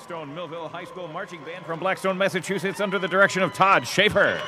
Blackstone Millville High School Marching Band from Blackstone, Massachusetts, under the direction of Todd Schaefer.